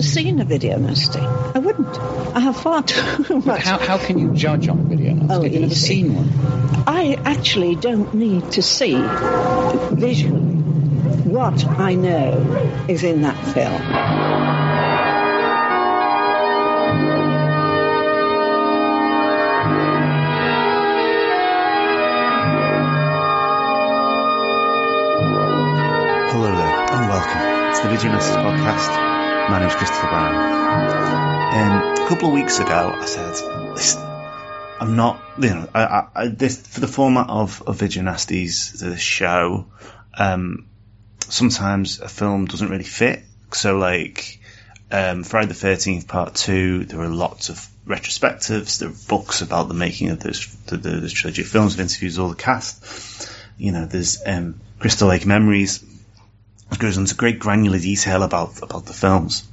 never seen a video nasty. I wouldn't. I have far too much. How, how can you judge on a video nasty? Oh, Have you never seen one? I actually don't need to see visually what I know is in that film. Hello there, and welcome to the Video Nasties podcast. My name's Christopher Brown. Um, a couple of weeks ago, I said, "Listen, I'm not, you know, I, I, this for the format of, of Nasties, the show. Um, sometimes a film doesn't really fit. So, like um, Friday the Thirteenth Part Two, there are lots of retrospectives. There are books about the making of those the, the, trilogy of films, with interviews all the cast. You know, there's um, Crystal Lake Memories, goes into great granular detail about about the films.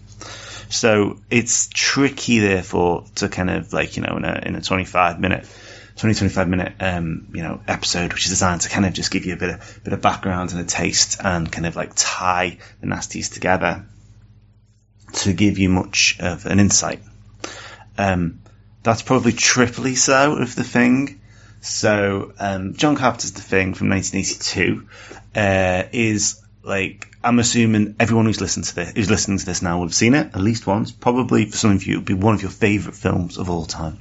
So it's tricky, therefore, to kind of like you know in a in a 25 minute, 20 25 minute um, you know episode, which is designed to kind of just give you a bit of bit of background and a taste and kind of like tie the nasties together to give you much of an insight. Um, that's probably triply so of the thing. So um, John Carpenter's The Thing from 1982 uh, is like I'm assuming everyone who's listened to this, who's listening to this now will have seen it at least once. Probably for some of you, it'll be one of your favourite films of all time.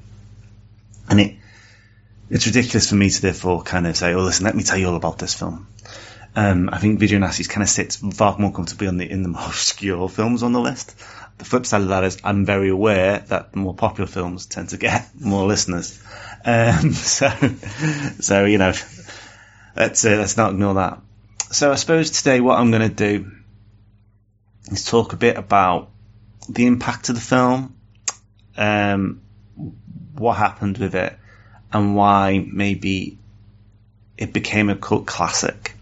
And it it's ridiculous for me to therefore kind of say, "Oh, listen, let me tell you all about this film." Um, I think Video Nasties kind of sits far more comfortably on the in the more obscure films on the list. The flip side of that is I'm very aware that more popular films tend to get more listeners. Um, so, so you know, let's uh, let's not ignore that. So I suppose today what I'm going to do is talk a bit about the impact of the film, um, what happened with it, and why maybe it became a cult classic.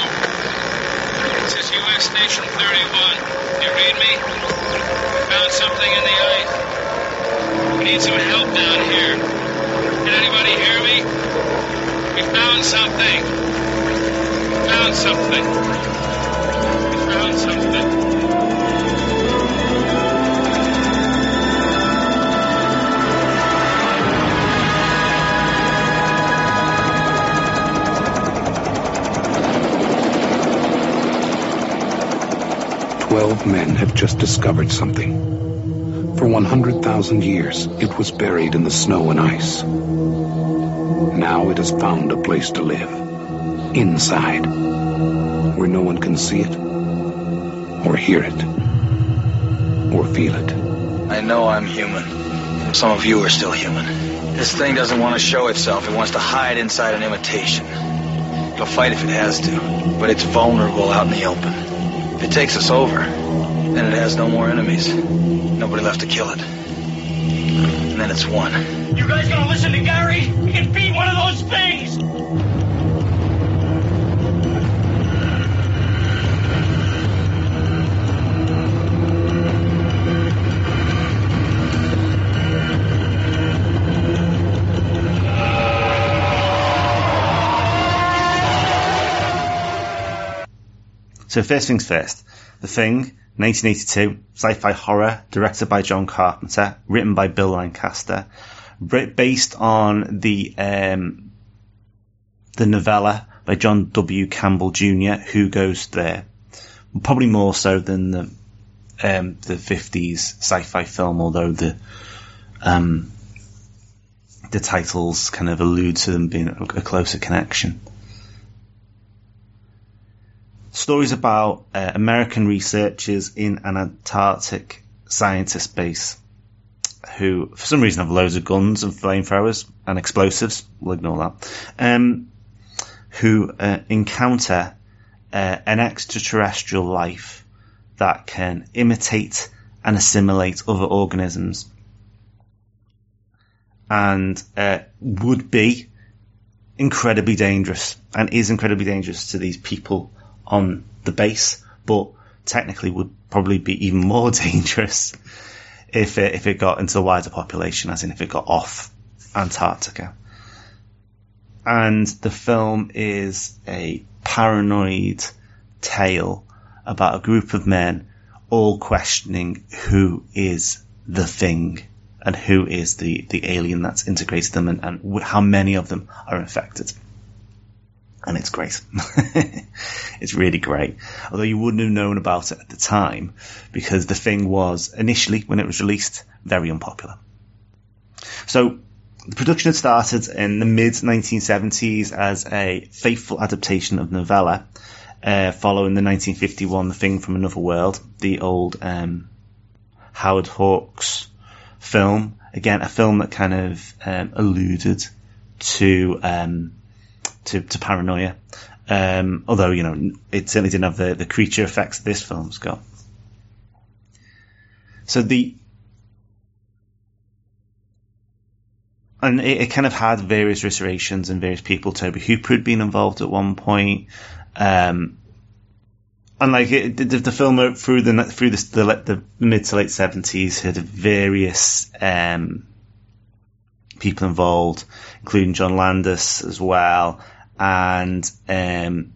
Oh. This is U.S. Station 31. You read me? We found something in the ice. We need some help down here. Can anybody hear me? We found something. We found something. We found something. Twelve men have just discovered something. For 100,000 years, it was buried in the snow and ice. Now it has found a place to live. Inside. Where no one can see it. Or hear it. Or feel it. I know I'm human. Some of you are still human. This thing doesn't want to show itself. It wants to hide inside an imitation. It'll fight if it has to, but it's vulnerable out in the open. If it takes us over, then it has no more enemies. Nobody left to kill it. And then it's won. You guys gonna listen to Gary? He can beat one of those things! So first things first, The Thing, 1982, sci-fi horror, directed by John Carpenter, written by Bill Lancaster, based on the um, the novella by John W. Campbell Jr. Who Goes There, probably more so than the um, the 50s sci-fi film, although the um, the titles kind of allude to them being a a closer connection stories about uh, American researchers in an Antarctic scientist base who, for some reason, have loads of guns and flamethrowers and explosives. We'll ignore that. Um, who uh, encounter uh, an extraterrestrial life that can imitate and assimilate other organisms and uh, would be incredibly dangerous and is incredibly dangerous to these people on the base, but technically would probably be even more dangerous if it, if it got into the wider population, as in if it got off Antarctica. And the film is a paranoid tale about a group of men all questioning who is the thing and who is the, the alien that's integrated them and, and how many of them are infected. And it's great. it's really great. Although you wouldn't have known about it at the time because the thing was initially, when it was released, very unpopular. So the production had started in the mid 1970s as a faithful adaptation of novella, uh, following the 1951 The Thing from Another World, the old um, Howard Hawks film. Again, a film that kind of um, alluded to, um, to to paranoia. Um, although you know it certainly didn't have the, the creature effects this film's got. So the and it, it, kind of had various iterations and various people. Tobe Hooper had been involved at one point. Um, and like it, the, the, film through the through the, the, the mid to late seventies had various um, people involved, including John Landis as well, and um,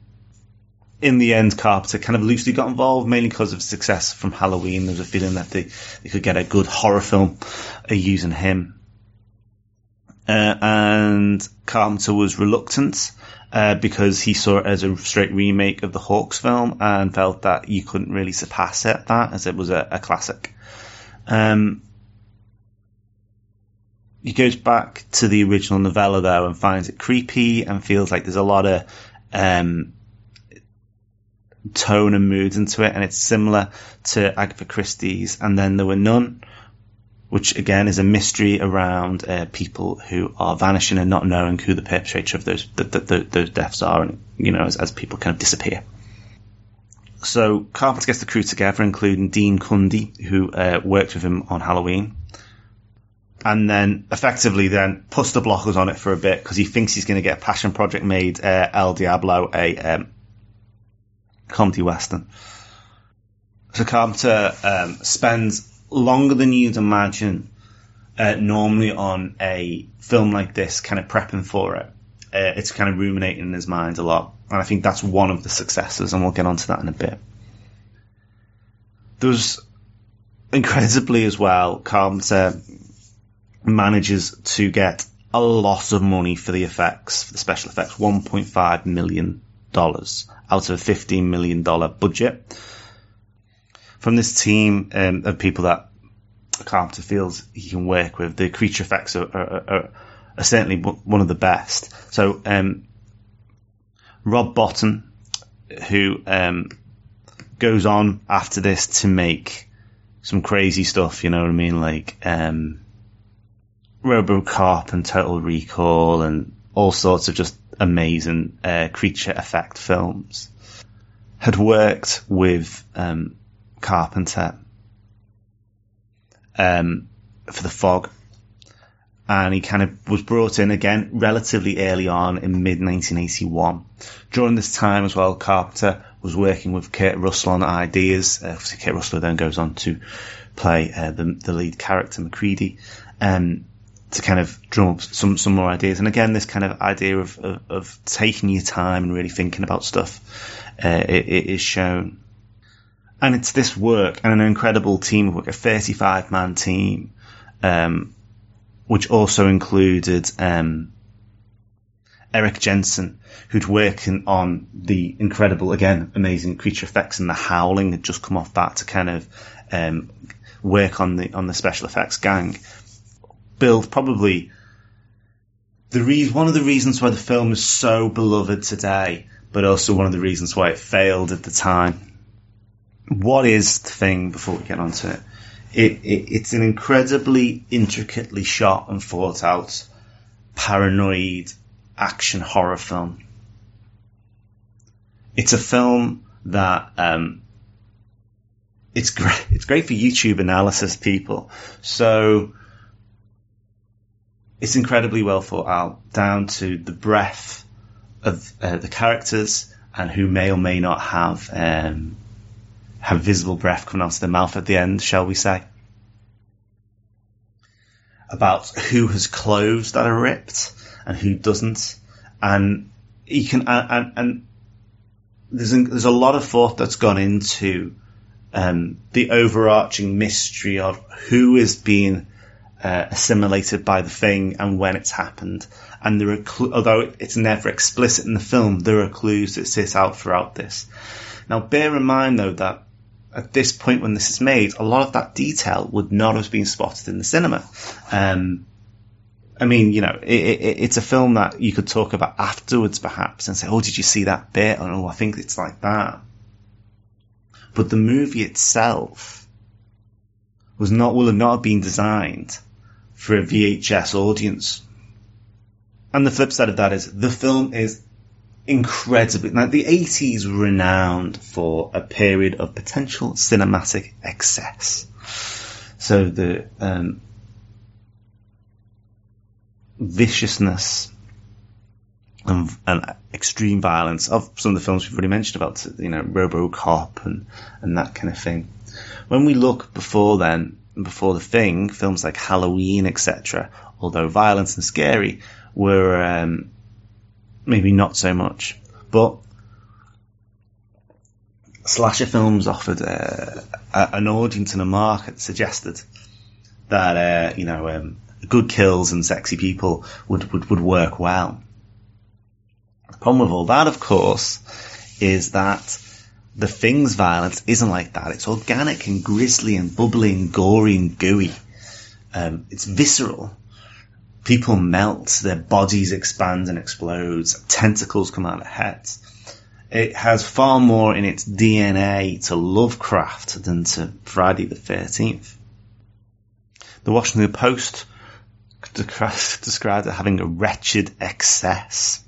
in the end, Carpenter kind of loosely got involved, mainly because of success from Halloween. There was a feeling that they, they could get a good horror film uh, using him. Uh, and Carpenter was reluctant uh, because he saw it as a straight remake of the Hawks film and felt that you couldn't really surpass it that as it was a, a classic. Um, he goes back to the original novella though and finds it creepy and feels like there's a lot of um, tone and mood into it, and it's similar to Agatha Christie's. And then there were none which again is a mystery around uh, people who are vanishing and not knowing who the perpetrator of those the, the, the, those deaths are, and you know as, as people kind of disappear. So Carpenter gets the crew together, including Dean Cundey, who uh, worked with him on Halloween, and then effectively then puts the blockers on it for a bit because he thinks he's going to get a passion project made, uh, El Diablo, a um, comedy western. So Carpenter um, spends longer than you'd imagine uh, normally on a film like this, kind of prepping for it. Uh, it's kind of ruminating in his mind a lot. And I think that's one of the successes, and we'll get onto that in a bit. There's incredibly as well, Carpenter manages to get a lot of money for the effects, for the special effects, $1.5 million out of a $15 million budget from this team um, of people that Carpenter feels he can work with, the creature effects are, are, are, are certainly one of the best. So, um, Rob Bottin, who um, goes on after this to make some crazy stuff, you know what I mean? Like um, Robocop and Total Recall and all sorts of just amazing uh, creature effect films, had worked with um, Carpenter um, for the fog. And he kind of was brought in again relatively early on in mid 1981. During this time as well, Carpenter was working with Kurt Russell on ideas. Uh, Kurt Russell then goes on to play uh, the, the lead character, MacReady, um, to kind of drum up some, some more ideas. And again, this kind of idea of, of, of taking your time and really thinking about stuff uh, it, it is shown and it's this work and an incredible team of work, a 35 man team, um, which also included, um, Eric Jensen, who'd working on the incredible, again, amazing creature effects and the howling had just come off that to kind of, um, work on the, on the special effects gang. Build probably the re- one of the reasons why the film is so beloved today, but also one of the reasons why it failed at the time what is the thing before we get onto it? It, it? It's an incredibly intricately shot and thought out paranoid action horror film. It's a film that um, it's great. It's great for YouTube analysis people. So it's incredibly well thought out, down to the breadth of uh, the characters and who may or may not have um, have visible breath coming out of their mouth at the end, shall we say. about who has clothes that are ripped and who doesn't, and you can and and, there's a, there's a lot of thought that's gone into um, the overarching mystery of who is being uh, assimilated by the thing and when it's happened. And there are, cl- although it's never explicit in the film, there are clues that sit out throughout this. Now, bear in mind though that at this point when this is made, a lot of that detail would not have been spotted in the cinema. Um, I mean, you know, it, it, it's a film that you could talk about afterwards, perhaps, and say, "Oh, did you see that bit?" Or, "Oh, I think it's like that." But the movie itself was not will have not been designed for a VHS audience. And the flip side of that is the film is incredibly now the 80s renowned for a period of potential cinematic excess. So the um, viciousness and, and, extreme violence of some of the films we've already mentioned about, you know, RoboCop and, and that kind of thing. When we look before then, before the thing, films like Halloween, etc., although violent and scary, were um, maybe not so much. But slasher films offered uh, an audience and a market suggested that uh, you know um, good kills and sexy people would, would, would work well. The problem with all that, of course, is that the Thing's violence isn't like that. It's organic and grisly and bubbly and gory and gooey. Um, it's visceral. People melt, their bodies expand and explode, tentacles come out of heads. It has far more in its DNA to Lovecraft than to Friday the 13th. The Washington Post described it having a wretched excess.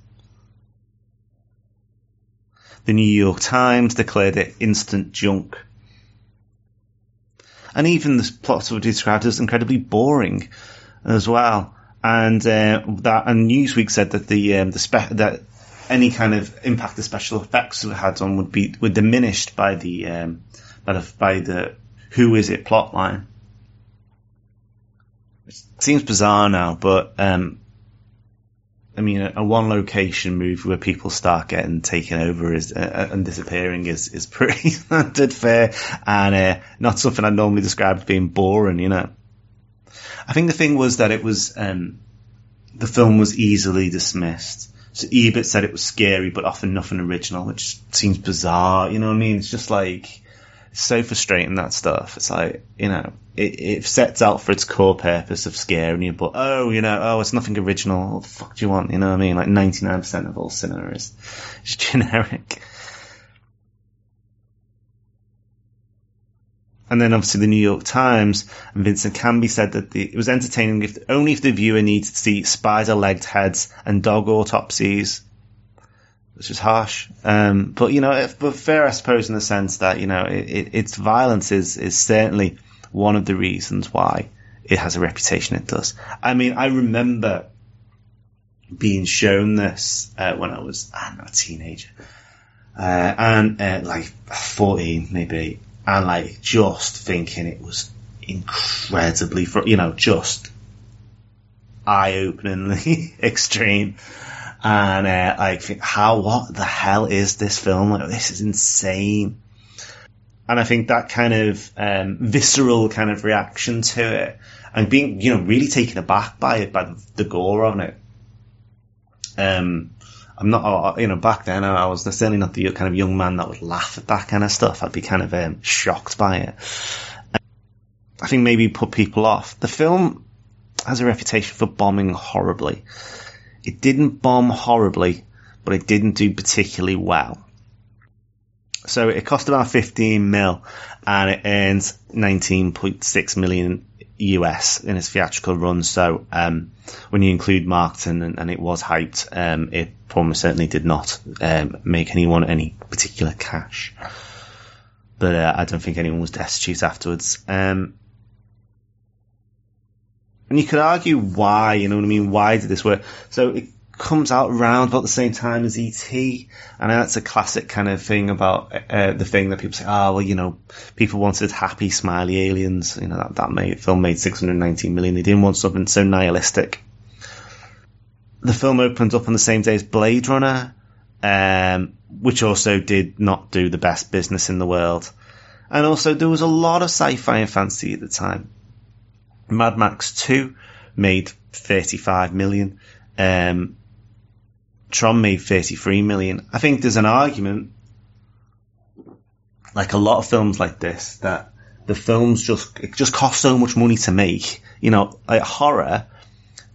The New York Times declared it instant junk. And even the plots were described as incredibly boring as well. And uh, that and Newsweek said that the um, the spe- that any kind of impact the special effects had on would be were diminished by the um, by the by the who is it plotline. It seems bizarre now, but um, I mean, a, a, one location movie where people start getting taken over is uh, and disappearing is is pretty standard fare, and uh, not something I normally describe as being boring. You know, I think the thing was that it was um, the film was easily dismissed. So Ebert said it was scary, but often nothing original, which seems bizarre. You know what I mean? It's just like so frustrating that stuff. It's like you know, it, it sets out for its core purpose of scaring you, but oh, you know, oh, it's nothing original. What the fuck do you want? You know what I mean? Like ninety nine percent of all cinema is, is generic. And then obviously the New York Times and Vincent Canby said that the, it was entertaining if only if the viewer needed to see spider-legged heads and dog autopsies, which is harsh. Um, but you know, if, but fair, I suppose, in the sense that you know it, it, its violence is is certainly one of the reasons why it has a reputation it does. I mean, I remember being shown this uh, when I was I don't know, a teenager, uh, and uh, like fourteen maybe, and like just thinking it was incredibly, fr- you know, just eye-openingly extreme. And uh, I think, how, what the hell is this film? Like, this is insane. And I think that kind of um, visceral kind of reaction to it, and being, you know, really taken aback by it, by the, gore on it. Um, I'm not, uh, you know, back then I was certainly not the kind of young man that would laugh at that kind of stuff. I'd be kind of um, shocked by it. I think maybe put people off. The film has a reputation for bombing horribly. It didn't bomb horribly, but it didn't do particularly well. So it cost about 15 mil and it earned 19.6 million US in its theatrical run. So um, when you include marketing and, and it was hyped, um, it almost certainly did not um, make anyone any particular cash. But uh, I don't think anyone was destitute afterwards. Um, and you could argue why, you know what I mean? Why did this work? So it comes out around about the same time as E.T. And that's a classic kind of thing about uh, the thing that people say, oh, well, you know, people wanted happy, smiley aliens. You know, that, that made, film made 619 million. They didn't want something so nihilistic. The film opened up on the same day as Blade Runner, um, which also did not do the best business in the world. And also, there was a lot of sci-fi and fantasy at the time. Mad Max 2 made 35 million. Um, Tron made 33 million. I think there's an argument, like a lot of films like this, that the films just, it just costs so much money to make. You know, like horror,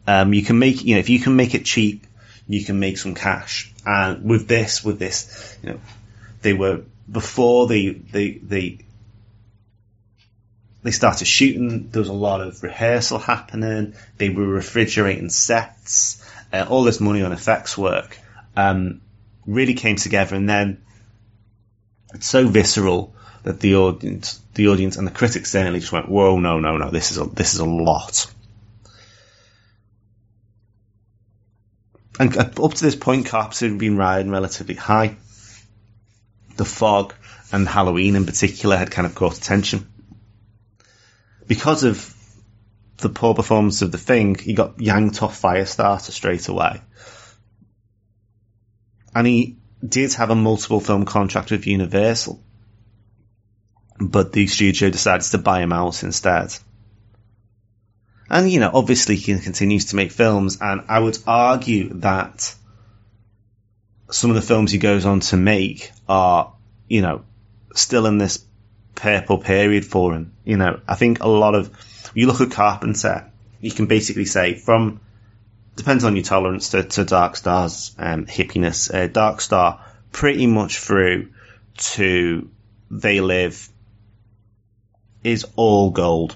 um, you can make, you know, if you can make it cheap, you can make some cash. And with this, with this, you know, they were, before they, they, they, they started shooting. There was a lot of rehearsal happening. They were refrigerating sets. Uh, all this money on effects work um, really came together, and then it's so visceral that the audience, the audience, and the critics certainly just went, "Whoa, no, no, no! This is a this is a lot." And up to this point, cops had been riding relatively high. The fog and Halloween in particular had kind of caught attention because of the poor performance of the thing, he got yanked off Firestarter straight away. And he did have a multiple film contract with Universal. But the studio decided to buy him out instead. And, you know, obviously he continues to make films, and I would argue that some of the films he goes on to make are, you know, still in this purple period for him. You know, I think a lot of you look at Carpenter, you can basically say from depends on your tolerance to, to Dark Star's um, hippiness. Uh, Dark Star pretty much through to They Live is all gold.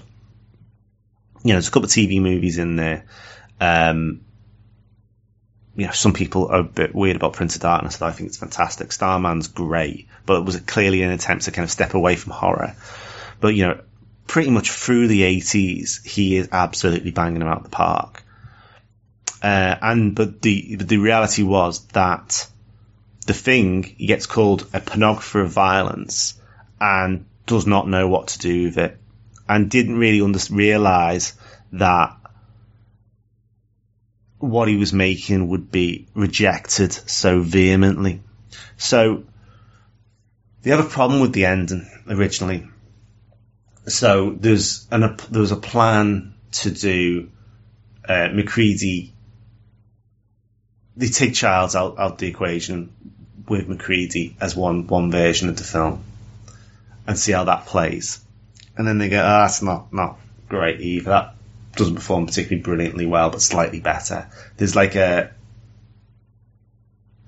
You know, there's a couple of TV movies in there. Um, you know, some people are a bit weird about Prince of Darkness, I think it's fantastic. Starman's great, but it was clearly an attempt to kind of step away from horror. But, you know, pretty much through the 80s, he is absolutely banging them out the park. Uh, and, but the, the reality was that the thing, gets called a pornographer of violence and does not know what to do with it and didn't really under- realize that what he was making would be rejected so vehemently. So they have a problem with the ending originally. So there's an there was a plan to do uh, Macready. They take Childs out out the equation with Macready as one one version of the film, and see how that plays. And then they go, oh, that's not not great either. That doesn't perform particularly brilliantly well, but slightly better. There's like a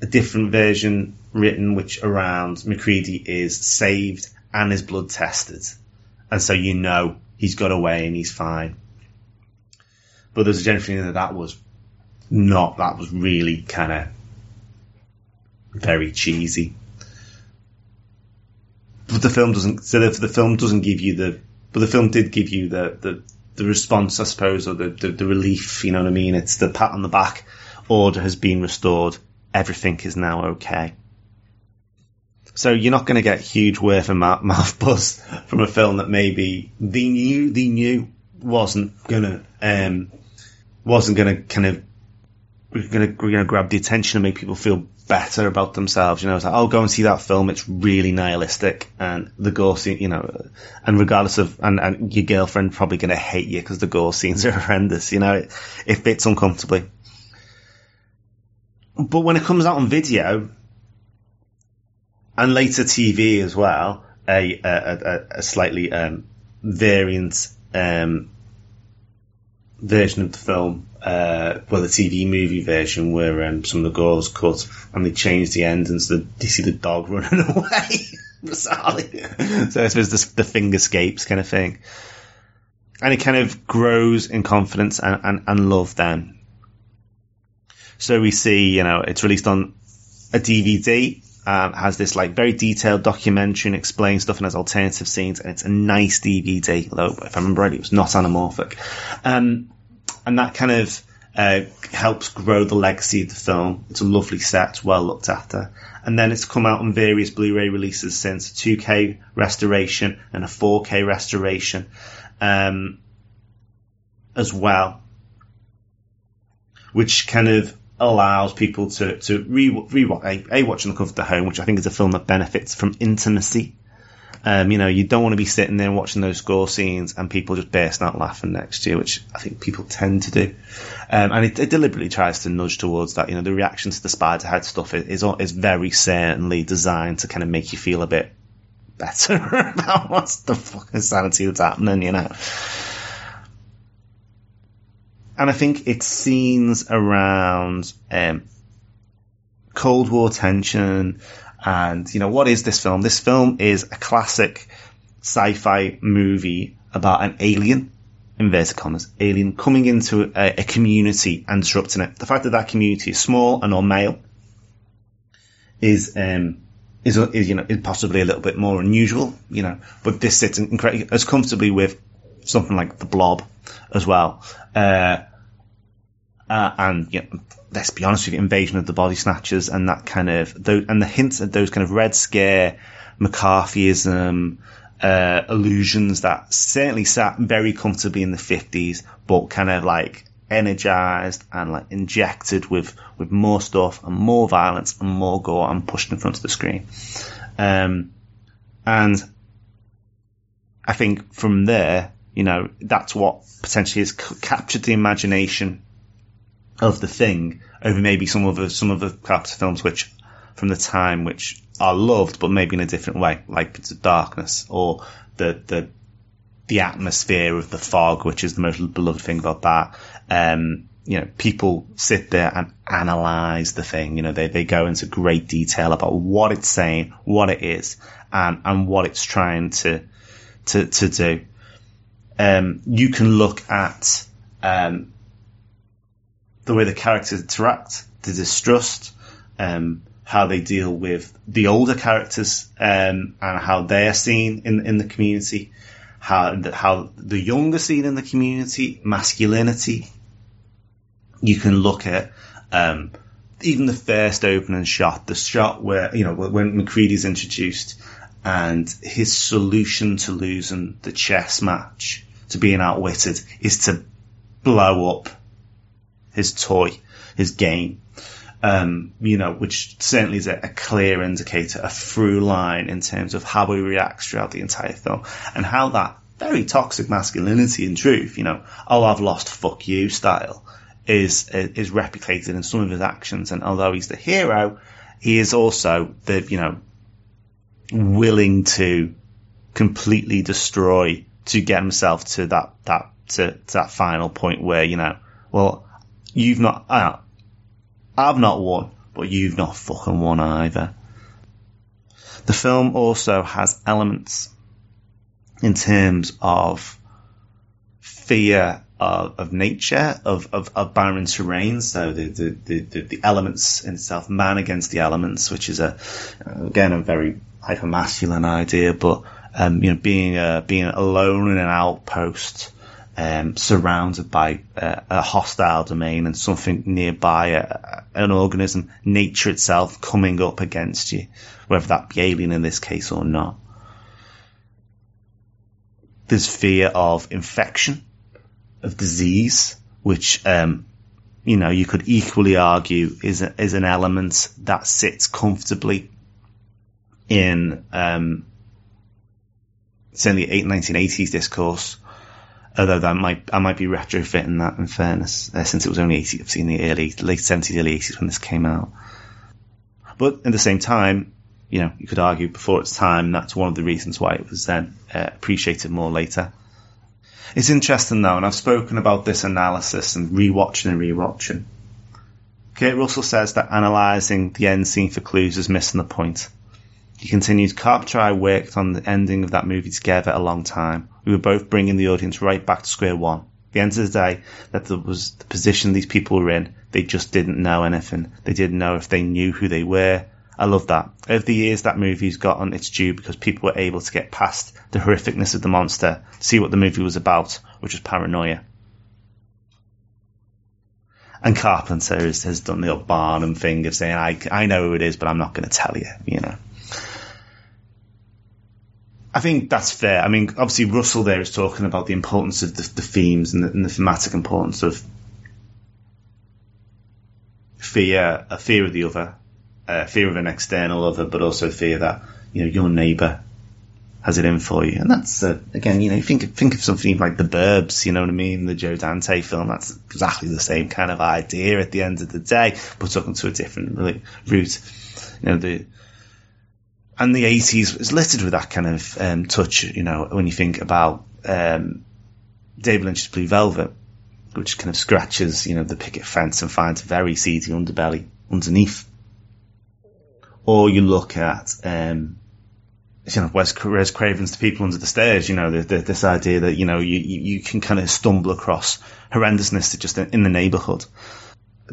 a different version written which around Macready is saved and is blood tested. And so you know he's got away and he's fine. But there's a general feeling that that was not, that was really kind of very cheesy. But the film doesn't, so the, the film doesn't give you the, but the film did give you the, the, the response, I suppose, or the, the, the relief, you know what I mean? It's the pat on the back. Order has been restored. Everything is now okay. So you're not going to get huge word of mouth buzz from a film that maybe they knew they knew wasn't gonna um, wasn't gonna kind of gonna gonna grab the attention and make people feel better about themselves. You know, it's like, oh, go and see that film. It's really nihilistic and the gore scene, you know, and regardless of, and, and your girlfriend probably going to hate you because the gore scenes are horrendous. You know, it, it fits uncomfortably. But when it comes out on video and later TV as well, a, a, a, a slightly um, variant um, version of the film uh, well, the TV movie version where um, some of the was cut and they changed the end and so you see the dog running away. Bizarrely. so I suppose the, the finger escapes kind of thing. And it kind of grows in confidence and, and, and love then. So we see, you know, it's released on a DVD, um, has this like very detailed documentary and explains stuff and has alternative scenes and it's a nice DVD, although if I remember right, it was not anamorphic. Um, and that kind of uh, helps grow the legacy of the film. It's a lovely set, well looked after. And then it's come out on various Blu-ray releases since, a 2K restoration and a 4K restoration, um, as well. Which kind of allows people to, to re, re a, a watch the comfort of home, which I think is a film that benefits from intimacy. Um, you know, you don't want to be sitting there watching those score scenes and people just bursting out laughing next to you, which I think people tend to do. Um, and it, it, deliberately tries to nudge towards that. You know, the reaction to the spider head stuff is, is, very certainly designed to kind of make you feel a bit better about what's the fucking sanity that's happening, you know. And I think it's scenes around um, Cold War tension and, you know, what is this film? This film is a classic sci-fi movie about an alien, inverted commas, alien coming into a, a community and disrupting it. The fact that that community is small and all male is, um, is, is, you know, is possibly a little bit more unusual, you know, but this sits incredibly, as comfortably with something like The Blob as well. Uh, uh, and you know, let's be honest with you, Invasion of the Body Snatchers and that kind of, those, and the hints at those kind of Red Scare, McCarthyism, uh, illusions that certainly sat very comfortably in the 50s, but kind of like energized and like injected with, with more stuff and more violence and more gore and pushed in front of the screen. Um, and I think from there, you know, that's what potentially has captured the imagination of the thing over maybe some of the, some of the Carpenter films which from the time which are loved but maybe in a different way, like of Darkness or the the the atmosphere of the fog, which is the most beloved thing about that. Um, you know, people sit there and analyze the thing. You know, they, they go into great detail about what it's saying, what it is, and, and what it's trying to, to, to do. Um, you can look at, um, the way the characters interact, the distrust, um, how they deal with the older characters, um, and how they are seen in, in the community, how, how the younger seen in the community, masculinity. You can look at, um, even the first opening shot, the shot where, you know, when MacReady's introduced and his solution to losing the chess match, to being outwitted, is to blow up his toy, his game. Um, you know, which certainly is a, a, clear indicator, a through line in terms of how he reacts throughout the entire film and how that very toxic masculinity in truth, you know, oh, I've lost, fuck you style is, is replicated in some of his actions. And although he's the hero, he is also the, you know, willing to completely destroy to get himself to that, that, to, to that final point where, you know, well, You've not, uh, I've not won, but you've not fucking won either. The film also has elements in terms of fear of, of nature, of, of, of, barren terrain. So the, the, the, the, elements in itself, man against the elements, which is a, again, a very hyper masculine idea, but, um, you know, being, uh, being alone in an outpost, um, surrounded by uh, a hostile domain and something nearby, uh, an organism, nature itself coming up against you, whether that be alien in this case or not. There's fear of infection, of disease, which, um, you know, you could equally argue is a, is an element that sits comfortably in um, certainly 1980s discourse although that might I might be retrofitting that in fairness, uh, since it was only 80, in the early late 70s, early 80s when this came out. But at the same time, you know, you could argue before its time that's one of the reasons why it was then uh, appreciated more later. It's interesting though, and I've spoken about this analysis and rewatching and rewatching. Kurt Russell says that analysing the end scene for clues is missing the point. He continues, Carpenter and I worked on the ending of that movie together a long time. We were both bringing the audience right back to square one. At the end of the day, that was the position these people were in. They just didn't know anything. They didn't know if they knew who they were. I love that. Over the years, that movie's gotten its due because people were able to get past the horrificness of the monster, see what the movie was about, which was paranoia. And Carpenter has, done the old Barnum thing of saying, I, I know who it is, but I'm not going to tell you, you know. I think that's fair. I mean, obviously Russell there is talking about the importance of the, the themes and the, and the thematic importance of fear, a fear of the other, fear of an external other, but also fear that you know your neighbour has it in for you. And that's uh, again, you know, think think of something like The Burbs, you know what I mean, the Joe Dante film. That's exactly the same kind of idea at the end of the day, but talking to a different route. You know, the and the 80s is littered with that kind of um, touch, you know, when you think about um, David Lynch's Blue Velvet, which kind of scratches, you know, the picket fence and finds a very seedy underbelly underneath. Or you look at, um, you know, Wes, Wes Craven's The People Under the Stairs, you know, the, the, this idea that, you know, you, you can kind of stumble across horrendousness just in the neighborhood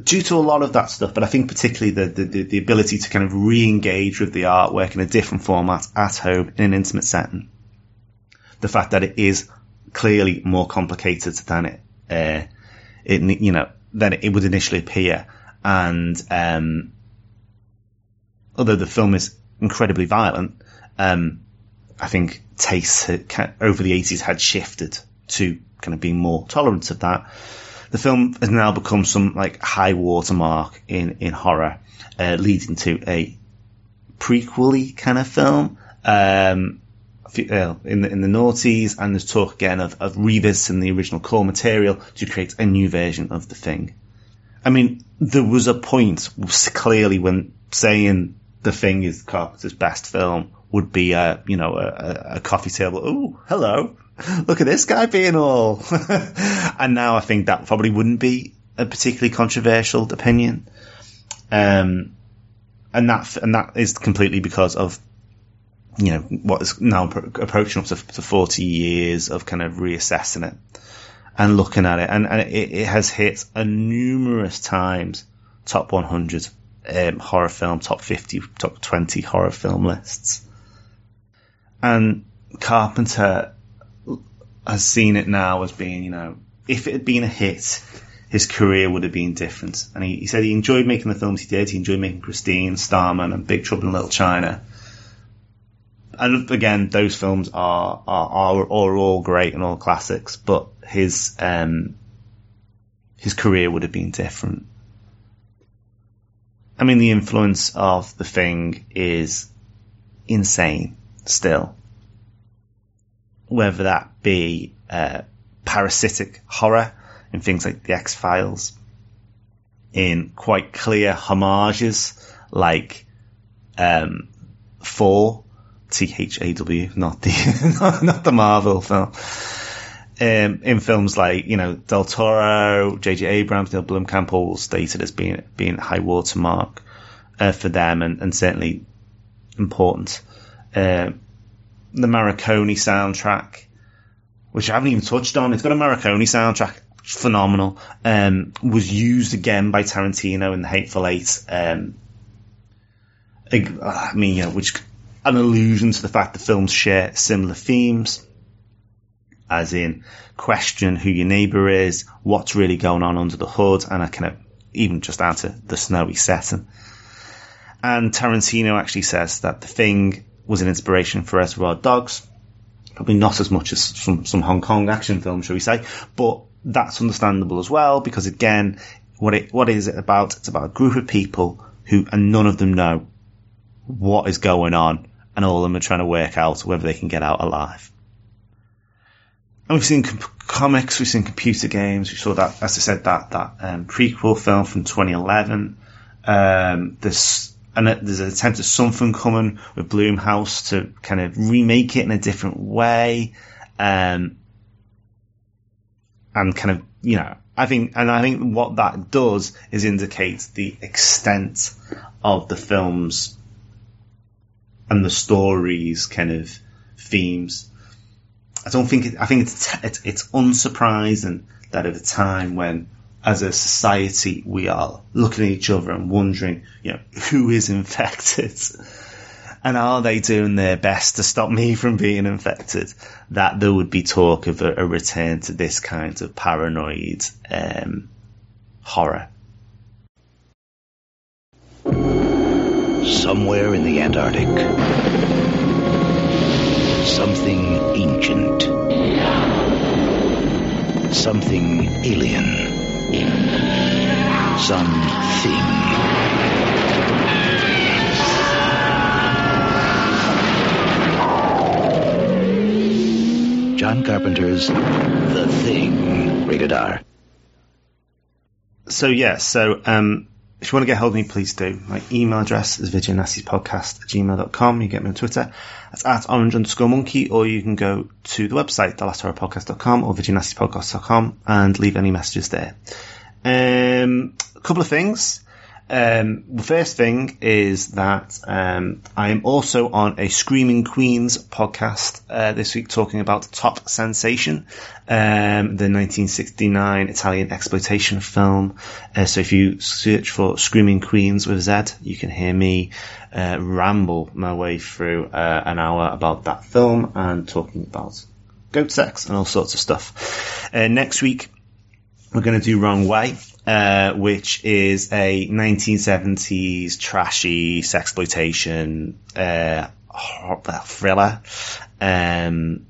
due to a lot of that stuff, but I think particularly the, the, the ability to kind of re-engage with the artwork in a different format at home in an intimate setting. The fact that it is clearly more complicated than it, uh, it you know, than it would initially appear. And, um, although the film is incredibly violent, um, I think tastes over the 80s had shifted to kind of being more tolerant of that the film has now become some like high watermark in in horror, uh, leading to a prequely kind of film. Um, uh, in the in the noughties, and there's talk again of, of revisiting the original core material to create a new version of the thing. I mean, there was a point clearly when saying the thing is Carpenter's best film would be a you know a, a coffee table. Oh, hello, look at this guy being all. and now I think that probably wouldn't be a particularly controversial opinion. Um, and that and that is completely because of you know what is now approaching up to, to 40 years of kind of reassessing it and looking at it and, and it, it has hit a numerous times top 100 um, horror film top 50 top 20 horror film lists and Carpenter has seen it now as being, you know, if it had been a hit, his career would have been different. And he, he said he enjoyed making the films he did. He enjoyed making Christine, Starman, and Big Trouble in Little China. And again, those films are are, are, are all great and all classics, but his um, his career would have been different. I mean, the influence of the thing is insane still whether that be uh, parasitic horror in things like the X Files, in quite clear homages like um, Thaw, T H A W, not the not, the Marvel film. Um, in films like you know Del Toro, J.J. Abrams, Neil Blomkamp all stated as being being high watermark uh, for them, and, and certainly important. Uh, the Morricone soundtrack, which I haven't even touched on. It's got a Morricone soundtrack, phenomenal. Um, was used again by Tarantino in The Hateful Eight. Um, I mean, you know, which an allusion to the fact the films share similar themes, as in question who your neighbour is, what's really going on under the hood, and I kind of even just out of the snowy setting. And Tarantino actually says that the thing was an inspiration for Reservoir Dogs. Probably not as much as some, some Hong Kong action films, shall we say, but that's understandable as well because again, what it what is it about? It's about a group of people who and none of them know what is going on, and all of them are trying to work out whether they can get out alive. And we've seen comics, we've seen computer games, we saw that, as I said, that that um, prequel film from 2011. Um, this and there's an attempt at something coming with Blumhouse to kind of remake it in a different way, um, and kind of you know I think and I think what that does is indicate the extent of the films and the stories kind of themes. I don't think it, I think it's it's, it's unsurprising that at a time when as a society, we are looking at each other and wondering, you know, who is infected? And are they doing their best to stop me from being infected? That there would be talk of a, a return to this kind of paranoid um, horror. Somewhere in the Antarctic, something ancient, something alien something. John Carpenter's The Thing, rated R. So yeah, so um, if you want to get hold of me, please do. My email address is videonastyspodcast at gmail.com. You get me on Twitter. That's at orange underscore monkey, or you can go to the website, thelast or videonastypodcast.com and leave any messages there. Um, a couple of things. Um, the first thing is that um, I am also on a Screaming Queenz podcast uh, this week talking about Top Sensation, um, the 1969 Italian exploitation film. Uh, so if you search for Screaming Queenz with Z, you can hear me uh, ramble my way through uh, an hour about that film and talking about goat sex and all sorts of stuff. Uh, next week, we're going to do Wrong Way, uh, which is a 1970s trashy sexploitation uh, thriller, um,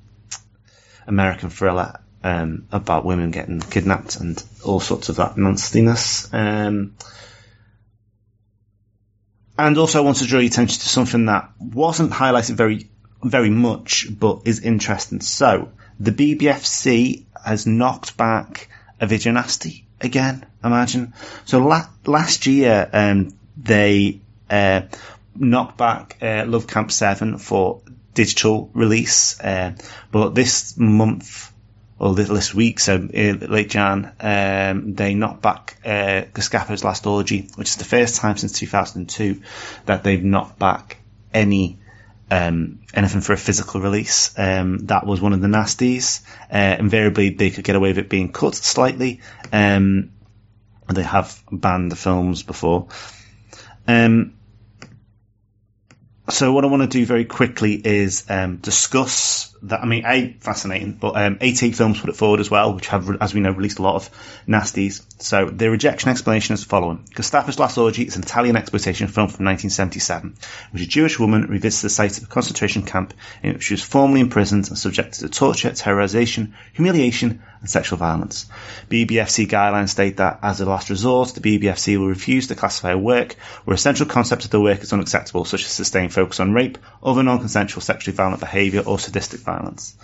American thriller um, about women getting kidnapped and all sorts of that nastiness. Um, and also, I want to draw your attention to something that wasn't highlighted very, very much, but is interesting. So, the BBFC has knocked back a video nasty again. Imagine. So la- last year, um, they uh, knocked back uh, Love Camp Seven for digital release, uh, but this month or this week, so uh, late Jan, um, they knocked back uh, Last Orgy, which is the first time since 2002 that they've knocked back any um, anything for a physical release. Um, that was one of the nasties. Uh, invariably, they could get away with it being cut slightly. Um, they have banned the films before. Um, so what I want to do very quickly is um, discuss that. I mean, a fascinating, but um, 88 films put it forward as well, which have, as we know, released a lot of nasties. So the rejection explanation is the following: Gestapo's Last Orgy is an Italian exploitation film from 1977, which a Jewish woman revisits the site of a concentration camp in which she was formerly imprisoned and subjected to torture, terrorization, humiliation, and sexual violence. BBFC guidelines state that, as a last resort, the BBFC will refuse to classify a work where essential concepts of the work is unacceptable, such as sustained focus on rape, other non-consensual sexually violent behaviour, or sadistic violence.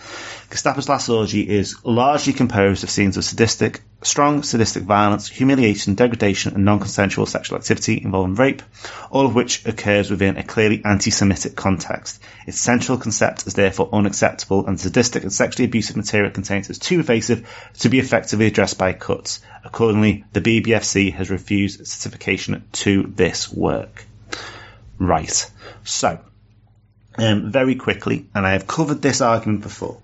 Gestapo's Last Orgy is largely composed of scenes of sadistic, strong sadistic violence, humiliation, degradation, and non-consensual sexual activity involving rape, all of which occurs within a clearly anti-Semitic context. Its central concept is therefore unacceptable, and sadistic and sexually abusive material contains is too pervasive to be effectively addressed by cuts. Accordingly, the BBFC has refused certification to this work. Right. So, um, very quickly, and I have covered this argument before.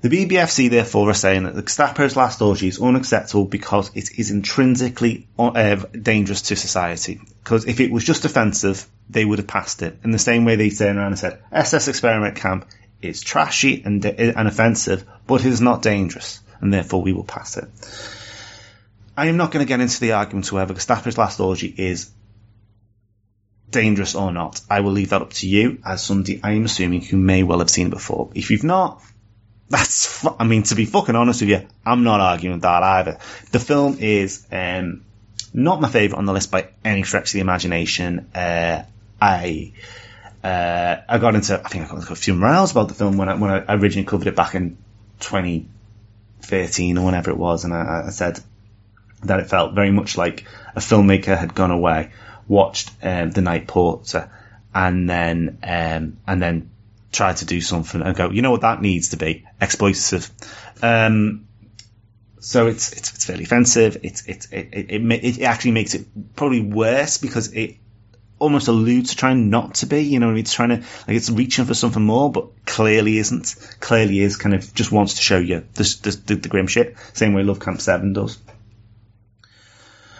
The BBFC therefore are saying that the Gestapo's last orgy is unacceptable because it is intrinsically uh, dangerous to society. Because if it was just offensive, they would have passed it. In the same way they turned around and said, SS Experiment Camp is trashy and, and offensive, but it is not dangerous, and therefore we will pass it. I am not going to get into the argument whether Gestapo's last orgy is dangerous or not. I will leave that up to you as somebody I am assuming who may well have seen it before. If you've not, that's, I mean, to be fucking honest with you, I'm not arguing that either. The film is, um, not my favourite on the list by any stretch of the imagination. Uh, I, uh, I got into, I think I got into a few miles about the film when I, when I originally covered it back in 2013 or whenever it was, and I, I said that it felt very much like a filmmaker had gone away, watched um, The Night Porter, and then um, and then try to do something and go, you know what that needs to be exploitative. Um, so it's, it's, it's fairly offensive. It's, it's, it, it, it, it actually makes it probably worse because it almost alludes to trying not to be, you know, it's trying to, like it's reaching for something more, but clearly isn't. Clearly is kind of just wants to show you the, the, the grim shit. Same way Love Camp 7 does.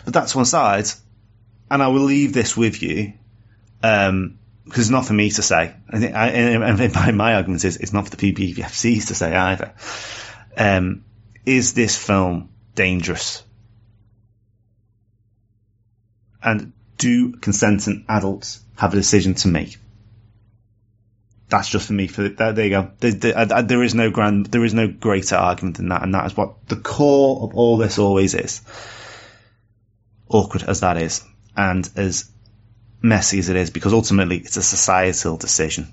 But that's one side. And I will leave this with you. Um, because it's not for me to say. Think, I, and my, my argument is it's not for the BBFCs to say either. Um, is this film dangerous? And do consenting adults have a decision to make? That's just for me. For there, there you go. There, there, there is no grand, there is no greater argument than that, and that is what the core of all this always is. Awkward as that is, and as messy as it is, because ultimately it's a societal decision.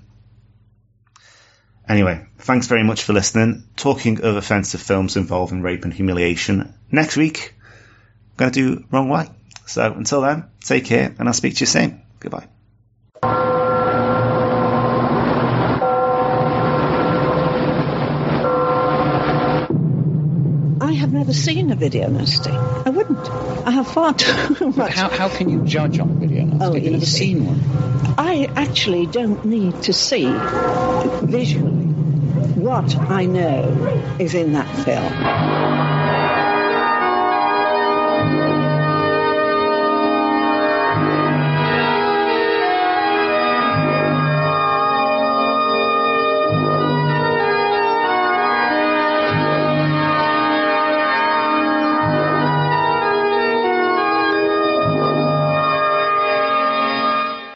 Anyway, thanks very much for listening. Talking of offensive films involving rape and humiliation, next week, I'm going to do Wrong Way. So until then, take care, and I'll speak to you soon. Goodbye. I have never seen a video nasty. I wouldn't. I have far too much. How, how can you judge on a video nasty? Oh, You've never seen one. I actually don't need to see visually what I know is in that film.